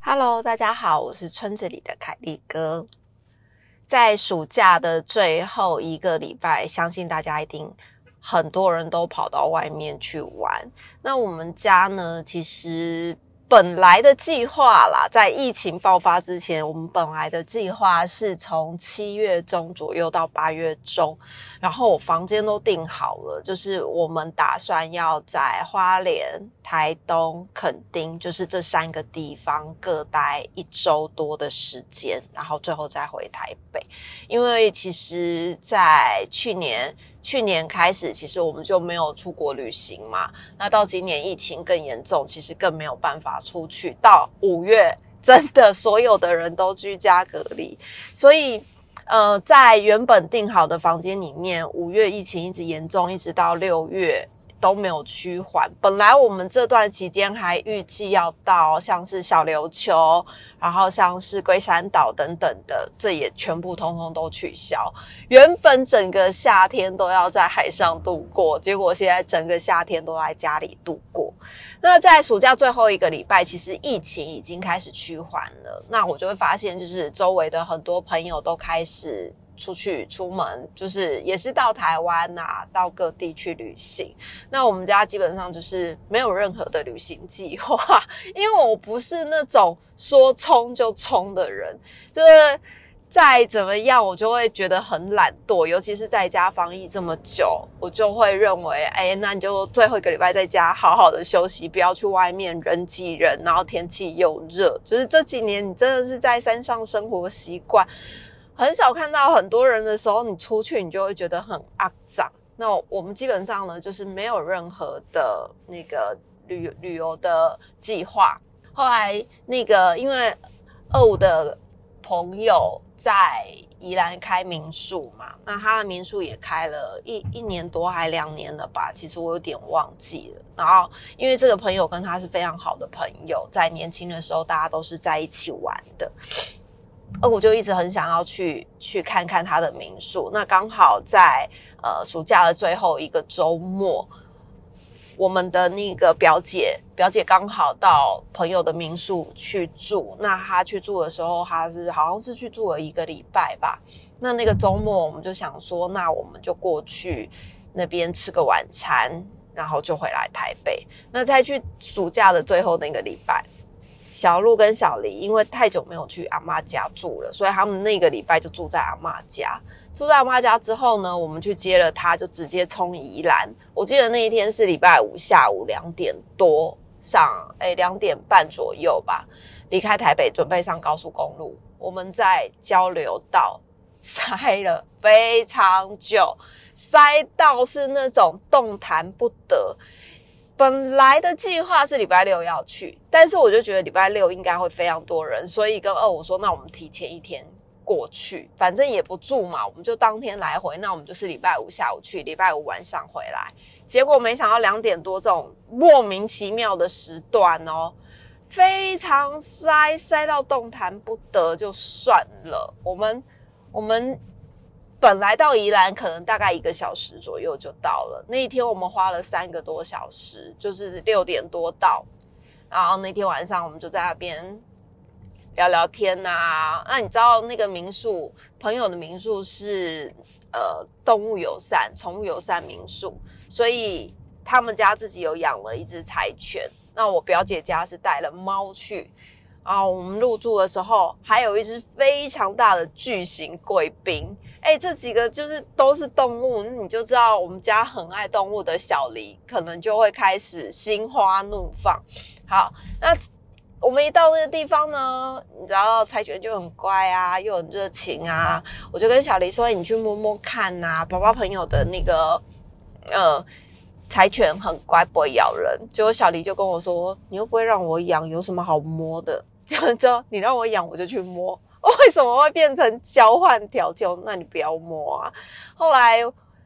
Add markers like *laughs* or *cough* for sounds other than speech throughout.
Hello，大家好，我是村子里的凯利哥。在暑假的最后一个礼拜，相信大家一定很多人都跑到外面去玩。那我们家呢，其实。本来的计划啦，在疫情爆发之前，我们本来的计划是从七月中左右到八月中，然后我房间都订好了，就是我们打算要在花莲、台东、垦丁，就是这三个地方各待一周多的时间，然后最后再回台北。因为其实，在去年。去年开始，其实我们就没有出国旅行嘛。那到今年疫情更严重，其实更没有办法出去。到五月，真的所有的人都居家隔离，所以呃，在原本订好的房间里面，五月疫情一直严重，一直到六月。都没有趋缓。本来我们这段期间还预计要到像是小琉球，然后像是龟山岛等等的，这也全部通通都取消。原本整个夏天都要在海上度过，结果现在整个夏天都在家里度过。那在暑假最后一个礼拜，其实疫情已经开始趋缓了。那我就会发现，就是周围的很多朋友都开始。出去出门就是也是到台湾啊，到各地去旅行。那我们家基本上就是没有任何的旅行计划，*laughs* 因为我不是那种说冲就冲的人，就是再怎么样我就会觉得很懒惰。尤其是在家防疫这么久，我就会认为，哎，那你就最后一个礼拜在家好好的休息，不要去外面人挤人，然后天气又热。就是这几年你真的是在山上生活习惯。很少看到很多人的时候，你出去你就会觉得很肮脏。那我们基本上呢，就是没有任何的那个旅旅游的计划。后来那个因为二五的朋友在宜兰开民宿嘛，那他的民宿也开了一一年多还两年了吧？其实我有点忘记了。然后因为这个朋友跟他是非常好的朋友，在年轻的时候大家都是在一起玩的。呃，我就一直很想要去去看看他的民宿。那刚好在呃暑假的最后一个周末，我们的那个表姐表姐刚好到朋友的民宿去住。那她去住的时候，她是好像是去住了一个礼拜吧。那那个周末，我们就想说，那我们就过去那边吃个晚餐，然后就回来台北。那再去暑假的最后那个礼拜。小鹿跟小黎因为太久没有去阿妈家住了，所以他们那个礼拜就住在阿妈家。住在阿妈家之后呢，我们去接了他，就直接冲宜兰。我记得那一天是礼拜五下午两点多上，哎，两点半左右吧，离开台北，准备上高速公路。我们在交流道塞了非常久，塞到是那种动弹不得。本来的计划是礼拜六要去，但是我就觉得礼拜六应该会非常多人，所以跟二五说，那我们提前一天过去，反正也不住嘛，我们就当天来回。那我们就是礼拜五下午去，礼拜五晚上回来。结果没想到两点多这种莫名其妙的时段哦，非常塞，塞到动弹不得，就算了。我们我们。本来到宜兰可能大概一个小时左右就到了。那一天我们花了三个多小时，就是六点多到，然后那天晚上我们就在那边聊聊天呐。那你知道那个民宿朋友的民宿是呃动物友善、宠物友善民宿，所以他们家自己有养了一只柴犬。那我表姐家是带了猫去。啊，我们入住的时候还有一只非常大的巨型贵宾，哎，这几个就是都是动物，你就知道我们家很爱动物的小黎可能就会开始心花怒放。好，那我们一到那个地方呢，你知道柴犬就很乖啊，又很热情啊，我就跟小黎说：“你去摸摸看呐，宝宝朋友的那个呃柴犬很乖，不会咬人。”结果小黎就跟我说：“你又不会让我养，有什么好摸的？” *laughs* 就就你让我养，我就去摸。为什么会变成交换条件？那你不要摸啊！后来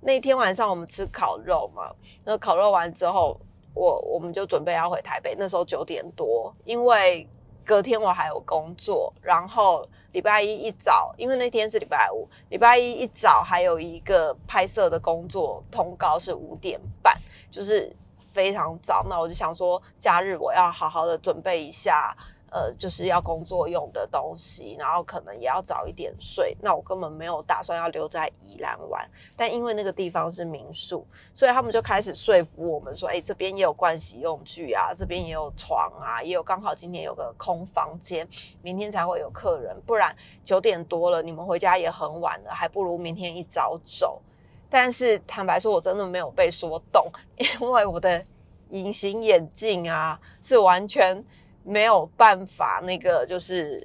那天晚上我们吃烤肉嘛，那烤肉完之后，我我们就准备要回台北。那时候九点多，因为隔天我还有工作，然后礼拜一一早，因为那天是礼拜五，礼拜一一早还有一个拍摄的工作通告是五点半，就是非常早。那我就想说，假日我要好好的准备一下。呃，就是要工作用的东西，然后可能也要早一点睡。那我根本没有打算要留在宜兰玩，但因为那个地方是民宿，所以他们就开始说服我们说：“哎，这边也有盥洗用具啊，这边也有床啊，也有刚好今天有个空房间，明天才会有客人。不然九点多了，你们回家也很晚了，还不如明天一早走。”但是坦白说，我真的没有被说动，*laughs* 因为我的隐形眼镜啊是完全。没有办法，那个就是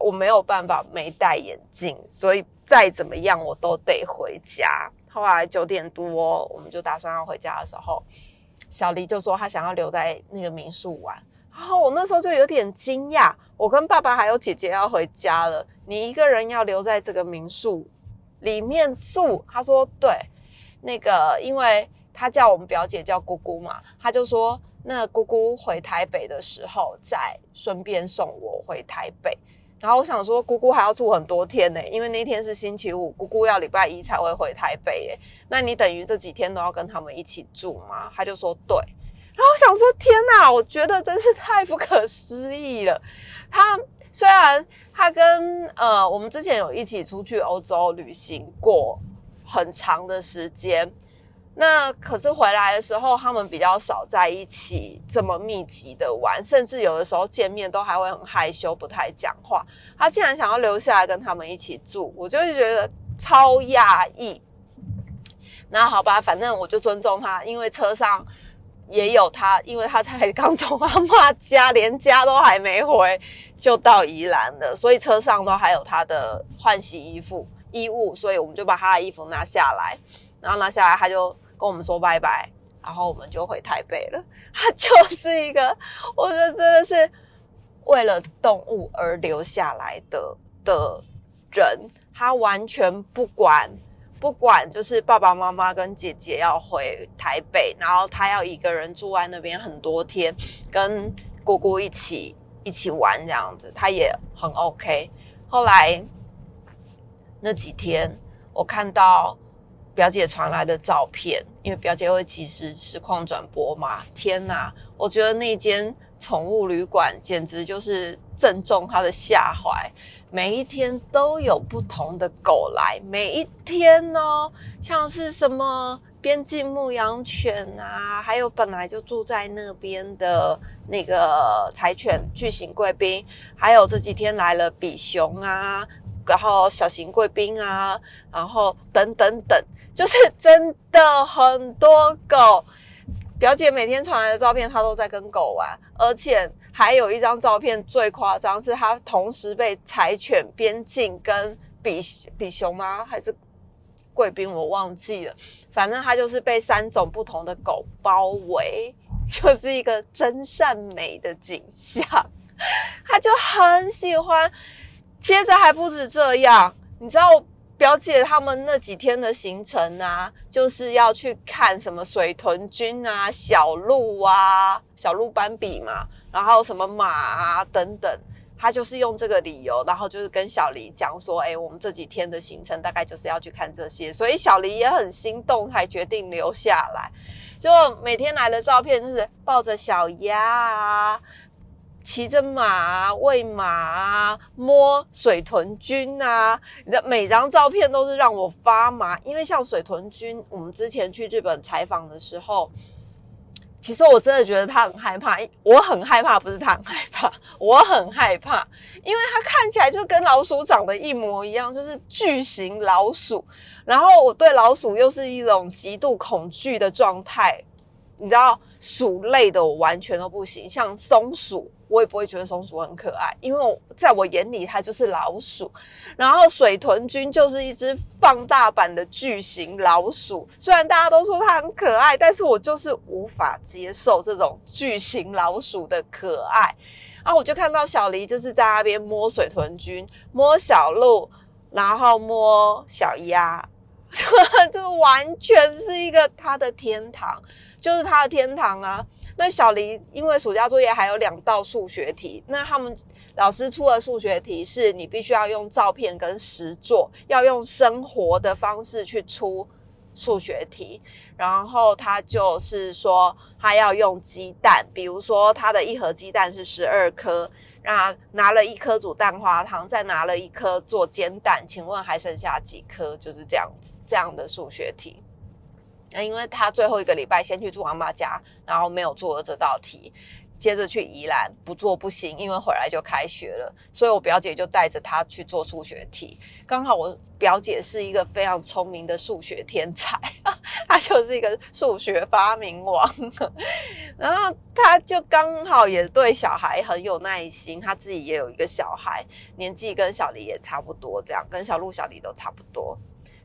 我没有办法没戴眼镜，所以再怎么样我都得回家。后来九点多，我们就打算要回家的时候，小黎就说他想要留在那个民宿玩。然后我那时候就有点惊讶，我跟爸爸还有姐姐要回家了，你一个人要留在这个民宿里面住？他说对，那个因为他叫我们表姐叫姑姑嘛，他就说。那姑姑回台北的时候，再顺便送我回台北。然后我想说，姑姑还要住很多天呢，因为那天是星期五，姑姑要礼拜一才会回台北。耶。那你等于这几天都要跟他们一起住吗？他就说对。然后我想说，天哪，我觉得真是太不可思议了。他虽然他跟呃，我们之前有一起出去欧洲旅行过很长的时间。那可是回来的时候，他们比较少在一起这么密集的玩，甚至有的时候见面都还会很害羞，不太讲话。他竟然想要留下来跟他们一起住，我就觉得超讶异。那好吧，反正我就尊重他，因为车上也有他，因为他才刚从阿妈家，连家都还没回就到宜兰了，所以车上都还有他的换洗衣服衣物，所以我们就把他的衣服拿下来，然后拿下来他就。跟我们说拜拜，然后我们就回台北了。他就是一个，我觉得真的是为了动物而留下来的的人。他完全不管不管，就是爸爸妈妈跟姐姐要回台北，然后他要一个人住在那边很多天，跟姑姑一起一起玩这样子，他也很 OK。后来那几天，我看到。表姐传来的照片，因为表姐会及时实况转播嘛。天哪，我觉得那间宠物旅馆简直就是正中她的下怀。每一天都有不同的狗来，每一天呢，像是什么边境牧羊犬啊，还有本来就住在那边的那个柴犬巨型贵宾，还有这几天来了比熊啊，然后小型贵宾啊，然后等等等。就是真的很多狗，表姐每天传来的照片，她都在跟狗玩，而且还有一张照片最夸张，是她同时被柴犬、边境跟比比熊吗？还是贵宾？我忘记了，反正她就是被三种不同的狗包围，就是一个真善美的景象。她就很喜欢，接着还不止这样，你知道。表姐他们那几天的行程啊，就是要去看什么水豚君啊、小鹿啊、小鹿斑比嘛，然后什么马啊等等。他就是用这个理由，然后就是跟小黎讲说：“哎，我们这几天的行程大概就是要去看这些。”所以小黎也很心动，才决定留下来。就每天来的照片就是抱着小鸭啊。骑着马喂马，摸水豚君啊！你的每张照片都是让我发麻，因为像水豚君，我们之前去日本采访的时候，其实我真的觉得他很害怕，我很害怕，不是他很害怕，*laughs* 我很害怕，因为他看起来就跟老鼠长得一模一样，就是巨型老鼠，然后我对老鼠又是一种极度恐惧的状态，你知道，鼠类的我完全都不行，像松鼠。我也不会觉得松鼠很可爱，因为在我眼里它就是老鼠。然后水豚君就是一只放大版的巨型老鼠，虽然大家都说它很可爱，但是我就是无法接受这种巨型老鼠的可爱。然后我就看到小黎就是在那边摸水豚君，摸小鹿，然后摸小鸭，*laughs* 就完全是一个他的天堂，就是他的天堂啊。那小黎因为暑假作业还有两道数学题，那他们老师出的数学题是你必须要用照片跟实作，要用生活的方式去出数学题。然后他就是说，他要用鸡蛋，比如说他的一盒鸡蛋是十二颗，那拿了一颗煮蛋花汤，再拿了一颗做煎蛋，请问还剩下几颗？就是这样子这样的数学题。那因为他最后一个礼拜先去住阿妈家，然后没有做这道题，接着去宜兰不做不行，因为回来就开学了，所以我表姐就带着他去做数学题。刚好我表姐是一个非常聪明的数学天才，*laughs* 她就是一个数学发明王，*laughs* 然后他就刚好也对小孩很有耐心，他自己也有一个小孩，年纪跟小黎也差不多，这样跟小鹿、小黎都差不多。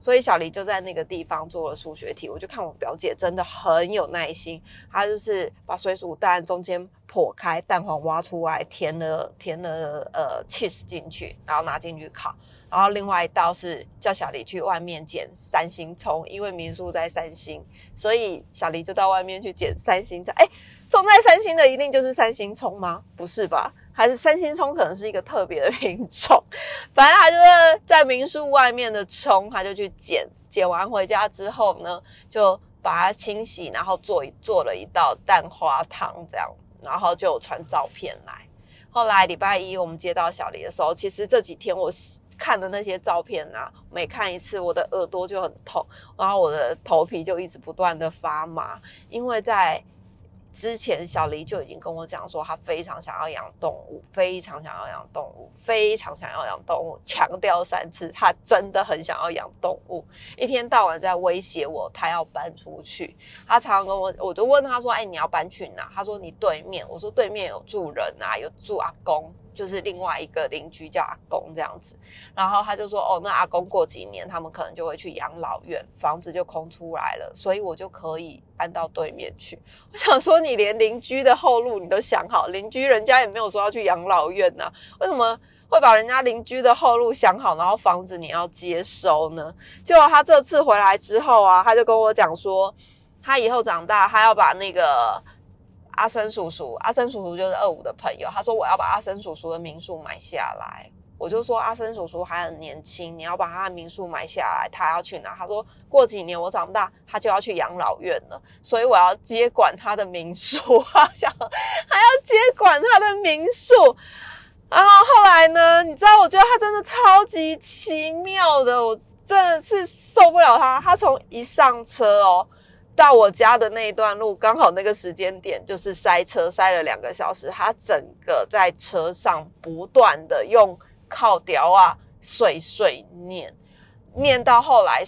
所以小黎就在那个地方做了数学题，我就看我表姐真的很有耐心，她就是把水煮蛋中间破开，蛋黄挖出来，填了填了呃 cheese 进去，然后拿进去烤。然后另外一道是叫小黎去外面捡三星葱，因为民宿在三星，所以小黎就到外面去捡三星菜。哎，种在三星的一定就是三星葱吗？不是吧？还是三星葱可能是一个特别的品种，反正他就是在民宿外面的葱，他就去捡，捡完回家之后呢，就把它清洗，然后做一做了一道蛋花汤这样，然后就传照片来。后来礼拜一我们接到小黎的时候，其实这几天我看的那些照片啊，每看一次我的耳朵就很痛，然后我的头皮就一直不断的发麻，因为在。之前小黎就已经跟我讲说，他非常想要养动物，非常想要养动物，非常想要养动物，强调三次，他真的很想要养动物，一天到晚在威胁我，他要搬出去。他常常跟我，我就问他说：“哎，你要搬去哪？”他说：“你对面。”我说：“对面有住人啊，有住阿公。”就是另外一个邻居叫阿公这样子，然后他就说：“哦，那阿公过几年，他们可能就会去养老院，房子就空出来了，所以我就可以搬到对面去。”我想说，你连邻居的后路你都想好，邻居人家也没有说要去养老院呐，为什么会把人家邻居的后路想好，然后房子你要接收呢？结果他这次回来之后啊，他就跟我讲说，他以后长大，他要把那个。阿生叔叔，阿生叔叔就是二五的朋友。他说我要把阿生叔叔的民宿买下来，我就说阿生叔叔还很年轻，你要把他的民宿买下来，他要去哪？他说过几年我长大，他就要去养老院了，所以我要接管他的民宿，*laughs* 他想还要接管他的民宿。然后后来呢？你知道，我觉得他真的超级奇妙的，我真的是受不了他。他从一上车哦。到我家的那一段路，刚好那个时间点就是塞车，塞了两个小时。他整个在车上不断的用靠雕啊碎碎念，念到后来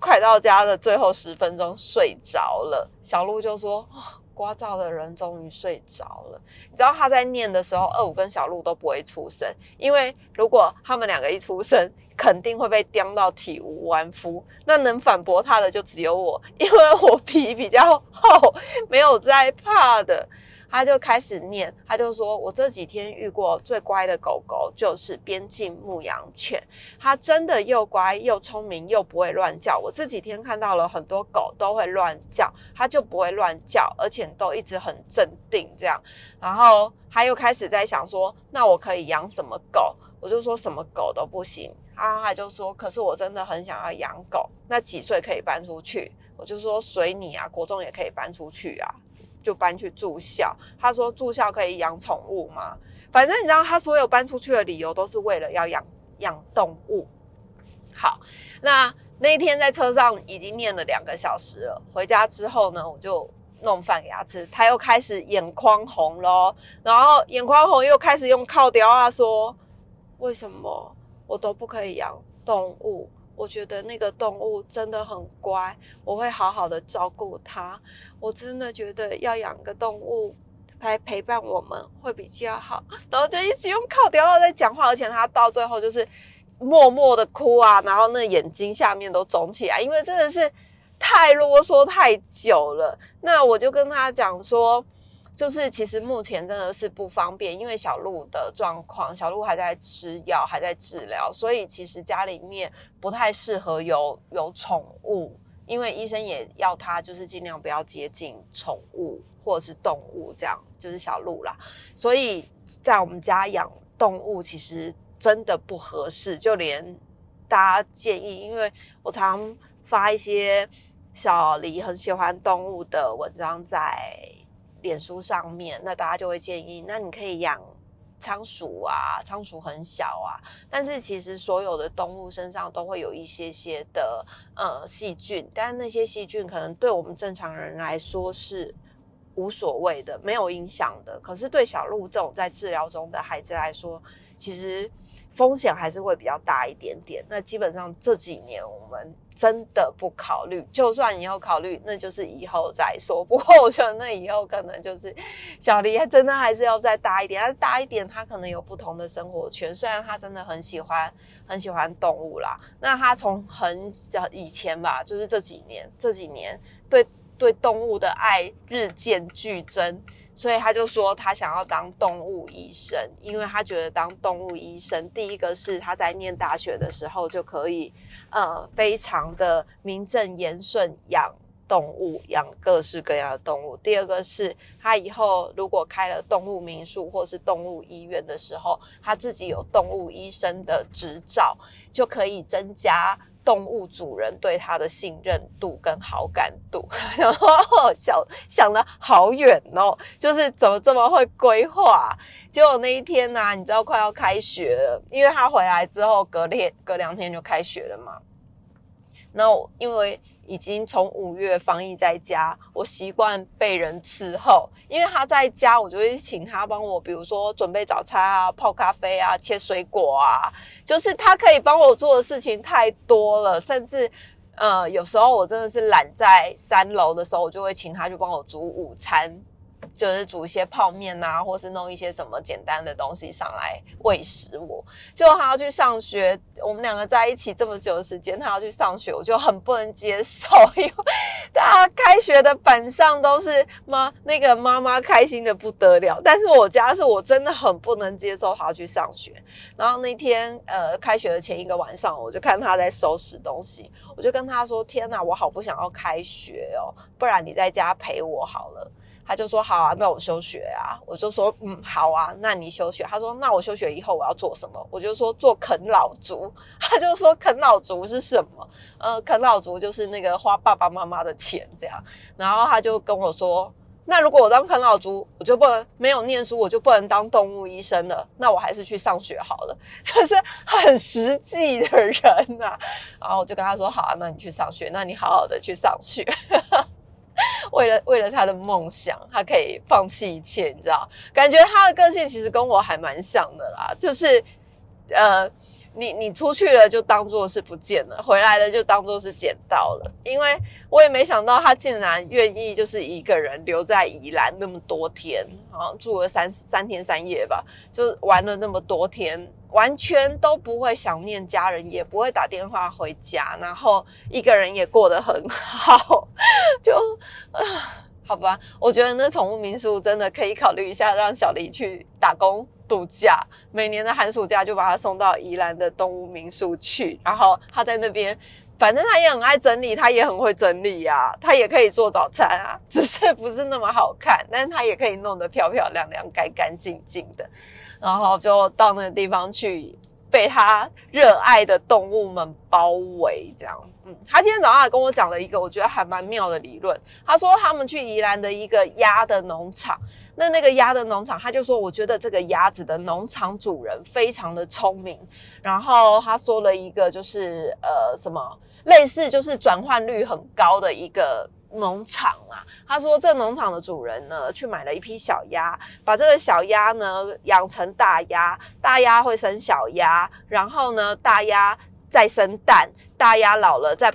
快到家的最后十分钟睡着了。小鹿就说：“刮噪的人终于睡着了。”你知道他在念的时候，二五跟小鹿都不会出声，因为如果他们两个一出声。肯定会被刁到体无完肤，那能反驳他的就只有我，因为我皮比较厚，没有在怕的。他就开始念，他就说：“我这几天遇过最乖的狗狗就是边境牧羊犬，它真的又乖又聪明又不会乱叫。我这几天看到了很多狗都会乱叫，它就不会乱叫，而且都一直很镇定这样。然后他又开始在想说：那我可以养什么狗？我就说什么狗都不行。”啊，他就说，可是我真的很想要养狗。那几岁可以搬出去？我就说随你啊，国中也可以搬出去啊，就搬去住校。他说住校可以养宠物吗？反正你知道，他所有搬出去的理由都是为了要养养动物。好，那那天在车上已经念了两个小时了。回家之后呢，我就弄饭给他吃，他又开始眼眶红咯，然后眼眶红又开始用靠雕啊说，为什么？我都不可以养动物，我觉得那个动物真的很乖，我会好好的照顾它。我真的觉得要养个动物来陪伴我们会比较好。然后就一直用靠叼在讲话，而且他到最后就是默默的哭啊，然后那眼睛下面都肿起来，因为真的是太啰嗦太久了。那我就跟他讲说。就是其实目前真的是不方便，因为小鹿的状况，小鹿还在吃药，还在治疗，所以其实家里面不太适合有有宠物。因为医生也要他就是尽量不要接近宠物或者是动物，这样就是小鹿啦。所以在我们家养动物其实真的不合适，就连大家建议，因为我常发一些小黎很喜欢动物的文章在脸书上面，那大家就会建议，那你可以养。仓鼠啊，仓鼠很小啊，但是其实所有的动物身上都会有一些些的呃细菌，但那些细菌可能对我们正常人来说是无所谓的，没有影响的。可是对小鹿这种在治疗中的孩子来说，其实风险还是会比较大一点点。那基本上这几年我们。真的不考虑，就算以后考虑，那就是以后再说。不过我觉得那以后可能就是小黎真的还是要再大一点，但是大一点他可能有不同的生活圈。虽然他真的很喜欢很喜欢动物啦，那他从很小以前吧，就是这几年这几年对对动物的爱日渐剧增。所以他就说他想要当动物医生，因为他觉得当动物医生，第一个是他在念大学的时候就可以，呃，非常的名正言顺养动物，养各式各样的动物。第二个是他以后如果开了动物民宿或是动物医院的时候，他自己有动物医生的执照，就可以增加。动物主人对它的信任度跟好感度，*laughs* 然后想想的好远哦，就是怎么这么会规划？结果那一天呢，你知道快要开学了，因为他回来之后隔天隔两天就开学了嘛。那因为。已经从五月防疫在家，我习惯被人伺候，因为他在家，我就会请他帮我，比如说准备早餐啊、泡咖啡啊、切水果啊，就是他可以帮我做的事情太多了，甚至呃，有时候我真的是懒在三楼的时候，我就会请他去帮我煮午餐。就是煮一些泡面啊，或是弄一些什么简单的东西上来喂食我。就他要去上学，我们两个在一起这么久的时间，他要去上学，我就很不能接受。因为大家开学的板上都是妈那个妈妈开心的不得了，但是我家是我真的很不能接受他去上学。然后那天呃开学的前一个晚上，我就看他在收拾东西，我就跟他说：“天哪，我好不想要开学哦，不然你在家陪我好了。”他就说好啊，那我休学啊。我就说嗯好啊，那你休学。他说那我休学以后我要做什么？我就说做啃老族。他就说啃老族是什么？呃，啃老族就是那个花爸爸妈妈的钱这样。然后他就跟我说，那如果我当啃老族，我就不能没有念书，我就不能当动物医生了。那我还是去上学好了。*laughs* 他是很实际的人呐。然后我就跟他说好啊，那你去上学，那你好好的去上学。为了为了他的梦想，他可以放弃一切，你知道？感觉他的个性其实跟我还蛮像的啦，就是，呃，你你出去了就当做是不见了，回来了就当做是捡到了。因为我也没想到他竟然愿意就是一个人留在宜兰那么多天，啊住了三三天三夜吧，就玩了那么多天。完全都不会想念家人，也不会打电话回家，然后一个人也过得很好，*laughs* 就啊，好吧，我觉得那宠物民宿真的可以考虑一下，让小黎去打工度假，每年的寒暑假就把他送到宜兰的动物民宿去，然后他在那边。反正他也很爱整理，他也很会整理呀，他也可以做早餐啊，*laughs* 只是不是那么好看，但是他也可以弄得漂漂亮亮、干干净净的，然后就到那个地方去，被他热爱的动物们包围，这样。他今天早上跟我讲了一个我觉得还蛮妙的理论，他说他们去宜兰的一个鸭的农场。那那个鸭的农场，他就说，我觉得这个鸭子的农场主人非常的聪明。然后他说了一个，就是呃，什么类似就是转换率很高的一个农场啊。他说，这农场的主人呢，去买了一批小鸭，把这个小鸭呢养成大鸭，大鸭会生小鸭，然后呢，大鸭再生蛋，大鸭老了在。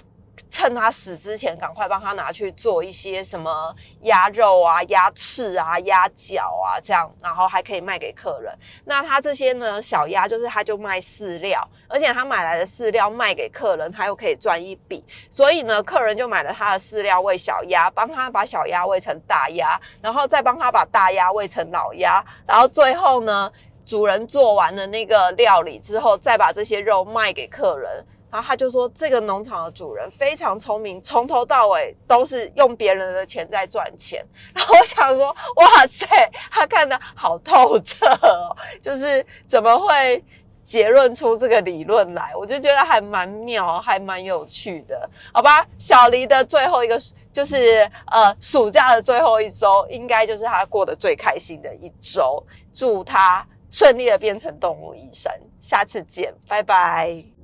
趁他死之前，赶快帮他拿去做一些什么鸭肉啊、鸭翅啊、鸭脚啊，这样，然后还可以卖给客人。那他这些呢，小鸭就是他就卖饲料，而且他买来的饲料卖给客人，他又可以赚一笔。所以呢，客人就买了他的饲料喂小鸭，帮他把小鸭喂成大鸭，然后再帮他把大鸭喂成老鸭，然后最后呢，主人做完了那个料理之后，再把这些肉卖给客人。然后他就说，这个农场的主人非常聪明，从头到尾都是用别人的钱在赚钱。然后我想说，哇塞，他看的好透彻哦，就是怎么会结论出这个理论来？我就觉得还蛮妙，还蛮有趣的，好吧？小黎的最后一个就是呃，暑假的最后一周，应该就是他过得最开心的一周。祝他顺利的变成动物医生，下次见，拜拜。